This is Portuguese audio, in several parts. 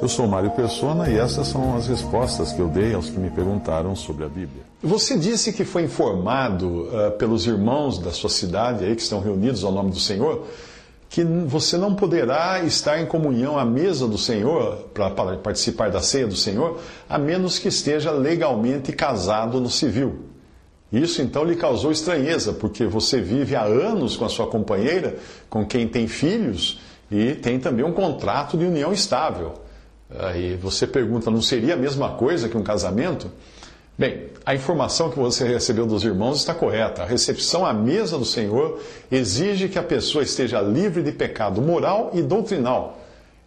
Eu sou Mário Persona e essas são as respostas que eu dei aos que me perguntaram sobre a Bíblia. Você disse que foi informado uh, pelos irmãos da sua cidade aí que estão reunidos ao nome do Senhor que você não poderá estar em comunhão à mesa do Senhor para participar da ceia do Senhor a menos que esteja legalmente casado no civil. Isso então lhe causou estranheza, porque você vive há anos com a sua companheira, com quem tem filhos e tem também um contrato de união estável. Aí você pergunta, não seria a mesma coisa que um casamento? Bem, a informação que você recebeu dos irmãos está correta. A recepção à mesa do Senhor exige que a pessoa esteja livre de pecado moral e doutrinal.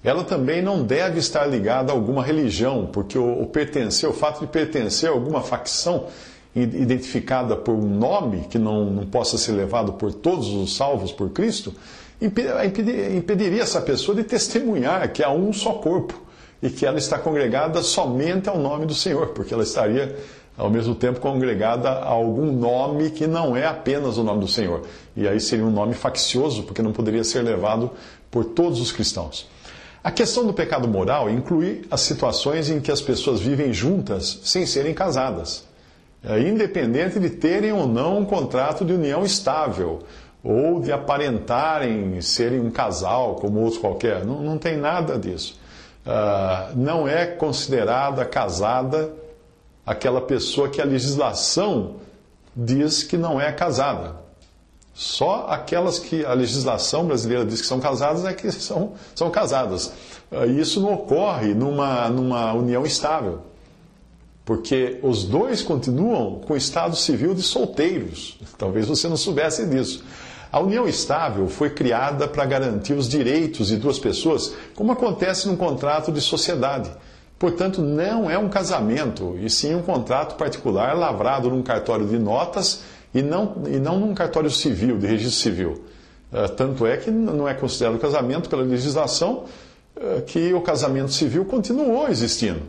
Ela também não deve estar ligada a alguma religião, porque o, o pertencer, o fato de pertencer a alguma facção identificada por um nome que não, não possa ser levado por todos os salvos por Cristo, impediria essa pessoa de testemunhar que há um só corpo e que ela está congregada somente ao nome do Senhor, porque ela estaria ao mesmo tempo congregada a algum nome que não é apenas o nome do Senhor. E aí seria um nome faccioso, porque não poderia ser levado por todos os cristãos. A questão do pecado moral inclui as situações em que as pessoas vivem juntas sem serem casadas, é, independente de terem ou não um contrato de união estável, ou de aparentarem serem um casal como outros qualquer. Não, não tem nada disso. Uh, não é considerada casada aquela pessoa que a legislação diz que não é casada. Só aquelas que a legislação brasileira diz que são casadas é que são, são casadas. Uh, isso não ocorre numa, numa união estável, porque os dois continuam com estado civil de solteiros. Talvez você não soubesse disso. A união estável foi criada para garantir os direitos de duas pessoas, como acontece num contrato de sociedade. Portanto, não é um casamento, e sim um contrato particular lavrado num cartório de notas e não, e não num cartório civil, de registro civil. Uh, tanto é que não é considerado casamento pela legislação uh, que o casamento civil continuou existindo.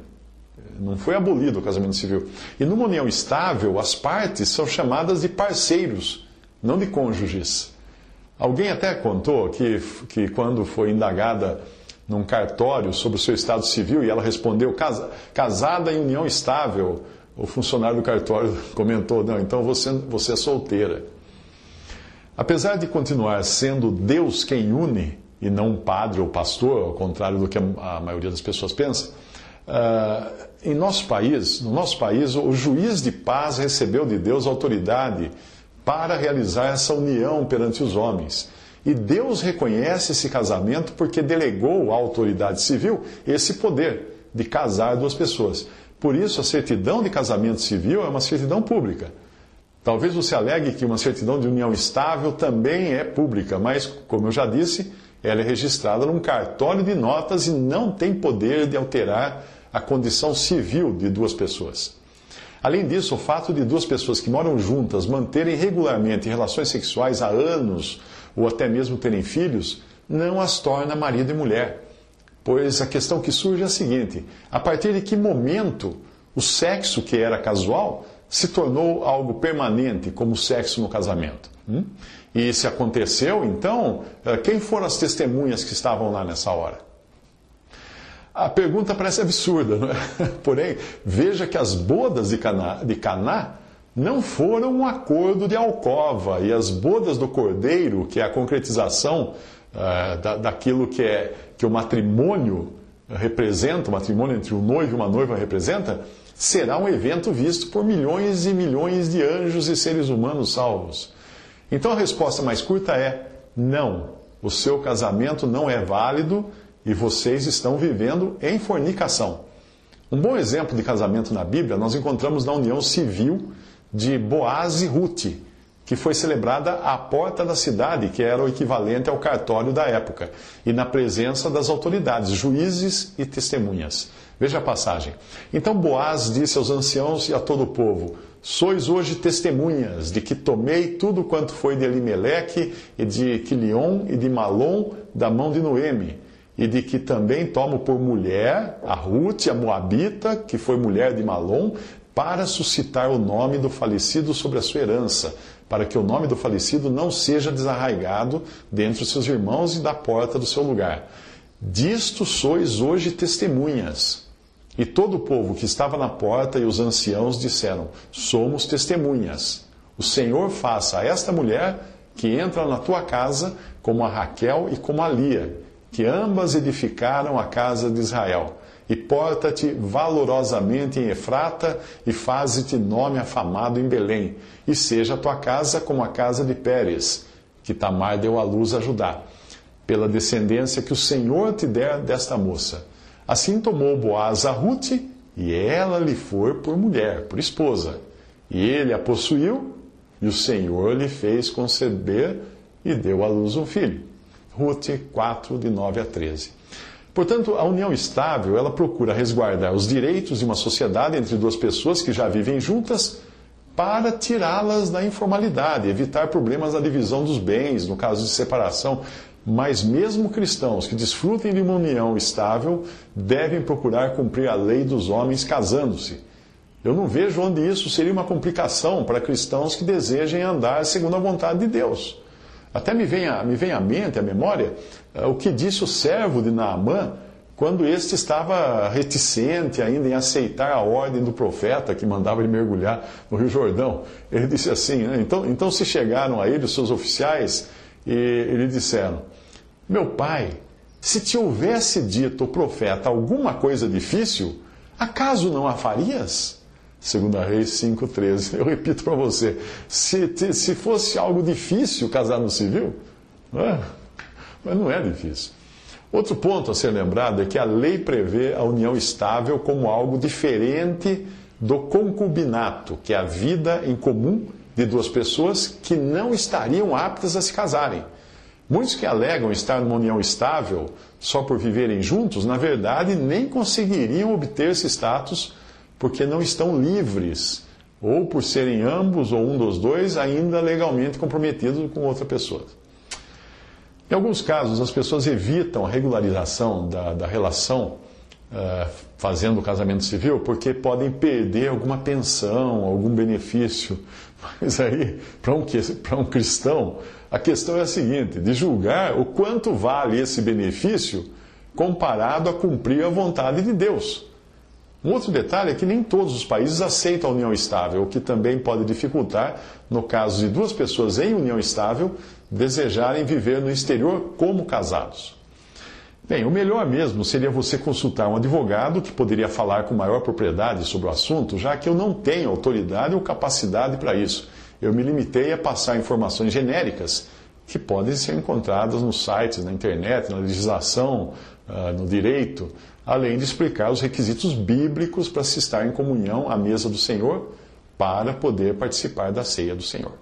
Não foi abolido o casamento civil. E numa união estável, as partes são chamadas de parceiros, não de cônjuges. Alguém até contou que, que quando foi indagada num cartório sobre o seu estado civil e ela respondeu casa, casada em união estável, o funcionário do cartório comentou: não, então você, você é solteira. Apesar de continuar sendo Deus quem une e não padre ou pastor, ao contrário do que a maioria das pessoas pensa, uh, em nosso país, no nosso país, o juiz de paz recebeu de Deus autoridade para realizar essa união perante os homens. E Deus reconhece esse casamento porque delegou à autoridade civil esse poder de casar duas pessoas. Por isso, a certidão de casamento civil é uma certidão pública. Talvez você alegue que uma certidão de união estável também é pública, mas, como eu já disse, ela é registrada num cartório de notas e não tem poder de alterar a condição civil de duas pessoas. Além disso, o fato de duas pessoas que moram juntas manterem regularmente relações sexuais há anos ou até mesmo terem filhos não as torna marido e mulher. Pois a questão que surge é a seguinte: a partir de que momento o sexo que era casual se tornou algo permanente, como o sexo no casamento? Hum? E se aconteceu, então, eh, quem foram as testemunhas que estavam lá nessa hora? A pergunta parece absurda, não é? Porém, veja que as bodas de Caná, de Caná não foram um acordo de alcova, e as bodas do cordeiro, que é a concretização uh, da, daquilo que, é, que o matrimônio representa, o matrimônio entre um noivo e uma noiva representa, será um evento visto por milhões e milhões de anjos e seres humanos salvos. Então a resposta mais curta é: não, o seu casamento não é válido e vocês estão vivendo em fornicação. Um bom exemplo de casamento na Bíblia nós encontramos na união civil de Boaz e Ruth, que foi celebrada à porta da cidade, que era o equivalente ao cartório da época, e na presença das autoridades, juízes e testemunhas. Veja a passagem. Então Boaz disse aos anciãos e a todo o povo: Sois hoje testemunhas de que tomei tudo quanto foi de Elimeleque e de Quilion e de Malom da mão de Noemi e de que também tomo por mulher a Ruth, a Moabita, que foi mulher de Malom, para suscitar o nome do falecido sobre a sua herança, para que o nome do falecido não seja desarraigado dentre os seus irmãos e da porta do seu lugar. Disto sois hoje testemunhas. E todo o povo que estava na porta e os anciãos disseram: Somos testemunhas. O Senhor faça a esta mulher que entra na tua casa como a Raquel e como a Lia, que ambas edificaram a casa de Israel. E porta-te valorosamente em Efrata e faze-te nome afamado em Belém. E seja a tua casa como a casa de Pérez, que Tamar deu à luz a Judá, pela descendência que o Senhor te der desta moça. Assim tomou Boaz a Ruth, e ela lhe foi por mulher, por esposa. E ele a possuiu, e o Senhor lhe fez conceber e deu à luz um filho. Ruth 4, de 9 a 13. Portanto, a união estável, ela procura resguardar os direitos de uma sociedade entre duas pessoas que já vivem juntas para tirá-las da informalidade, evitar problemas na divisão dos bens, no caso de separação. Mas mesmo cristãos que desfrutem de uma união estável devem procurar cumprir a lei dos homens casando-se. Eu não vejo onde isso seria uma complicação para cristãos que desejem andar segundo a vontade de Deus. Até me vem, a, me vem à mente, à memória, eh, o que disse o servo de Naamã quando este estava reticente ainda em aceitar a ordem do profeta que mandava ele mergulhar no Rio Jordão. Ele disse assim: né? então, então se chegaram a ele os seus oficiais e, lhe disseram: Meu pai, se te houvesse dito o profeta alguma coisa difícil, acaso não a farias? Segunda Reis 5,13. Eu repito para você, se, se fosse algo difícil casar no civil, não é? mas não é difícil. Outro ponto a ser lembrado é que a lei prevê a união estável como algo diferente do concubinato, que é a vida em comum de duas pessoas que não estariam aptas a se casarem. Muitos que alegam estar numa união estável só por viverem juntos, na verdade, nem conseguiriam obter esse status porque não estão livres, ou por serem ambos ou um dos dois ainda legalmente comprometidos com outra pessoa. Em alguns casos, as pessoas evitam a regularização da, da relação uh, fazendo o casamento civil porque podem perder alguma pensão, algum benefício. Mas aí, para um, um cristão, a questão é a seguinte: de julgar o quanto vale esse benefício comparado a cumprir a vontade de Deus. Um outro detalhe é que nem todos os países aceitam a união estável, o que também pode dificultar, no caso de duas pessoas em união estável, desejarem viver no exterior como casados. Bem, o melhor mesmo seria você consultar um advogado que poderia falar com maior propriedade sobre o assunto, já que eu não tenho autoridade ou capacidade para isso. Eu me limitei a passar informações genéricas que podem ser encontradas nos sites, na internet, na legislação, ah, no direito além de explicar os requisitos bíblicos para se estar em comunhão à mesa do Senhor para poder participar da ceia do Senhor.